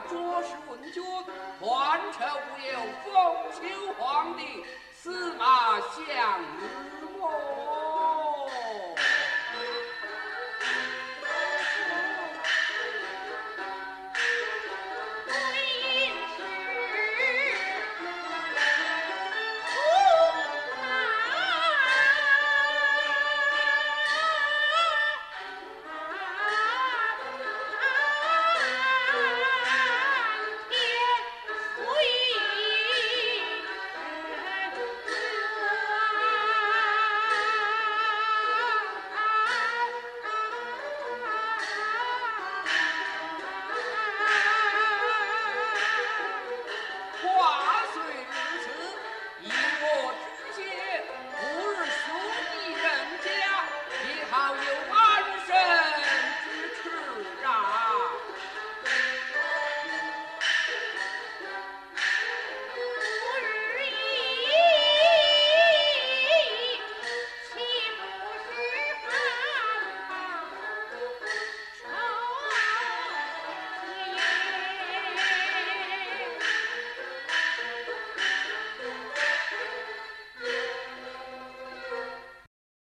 卓氏文君还愁有封丘皇帝司马相如。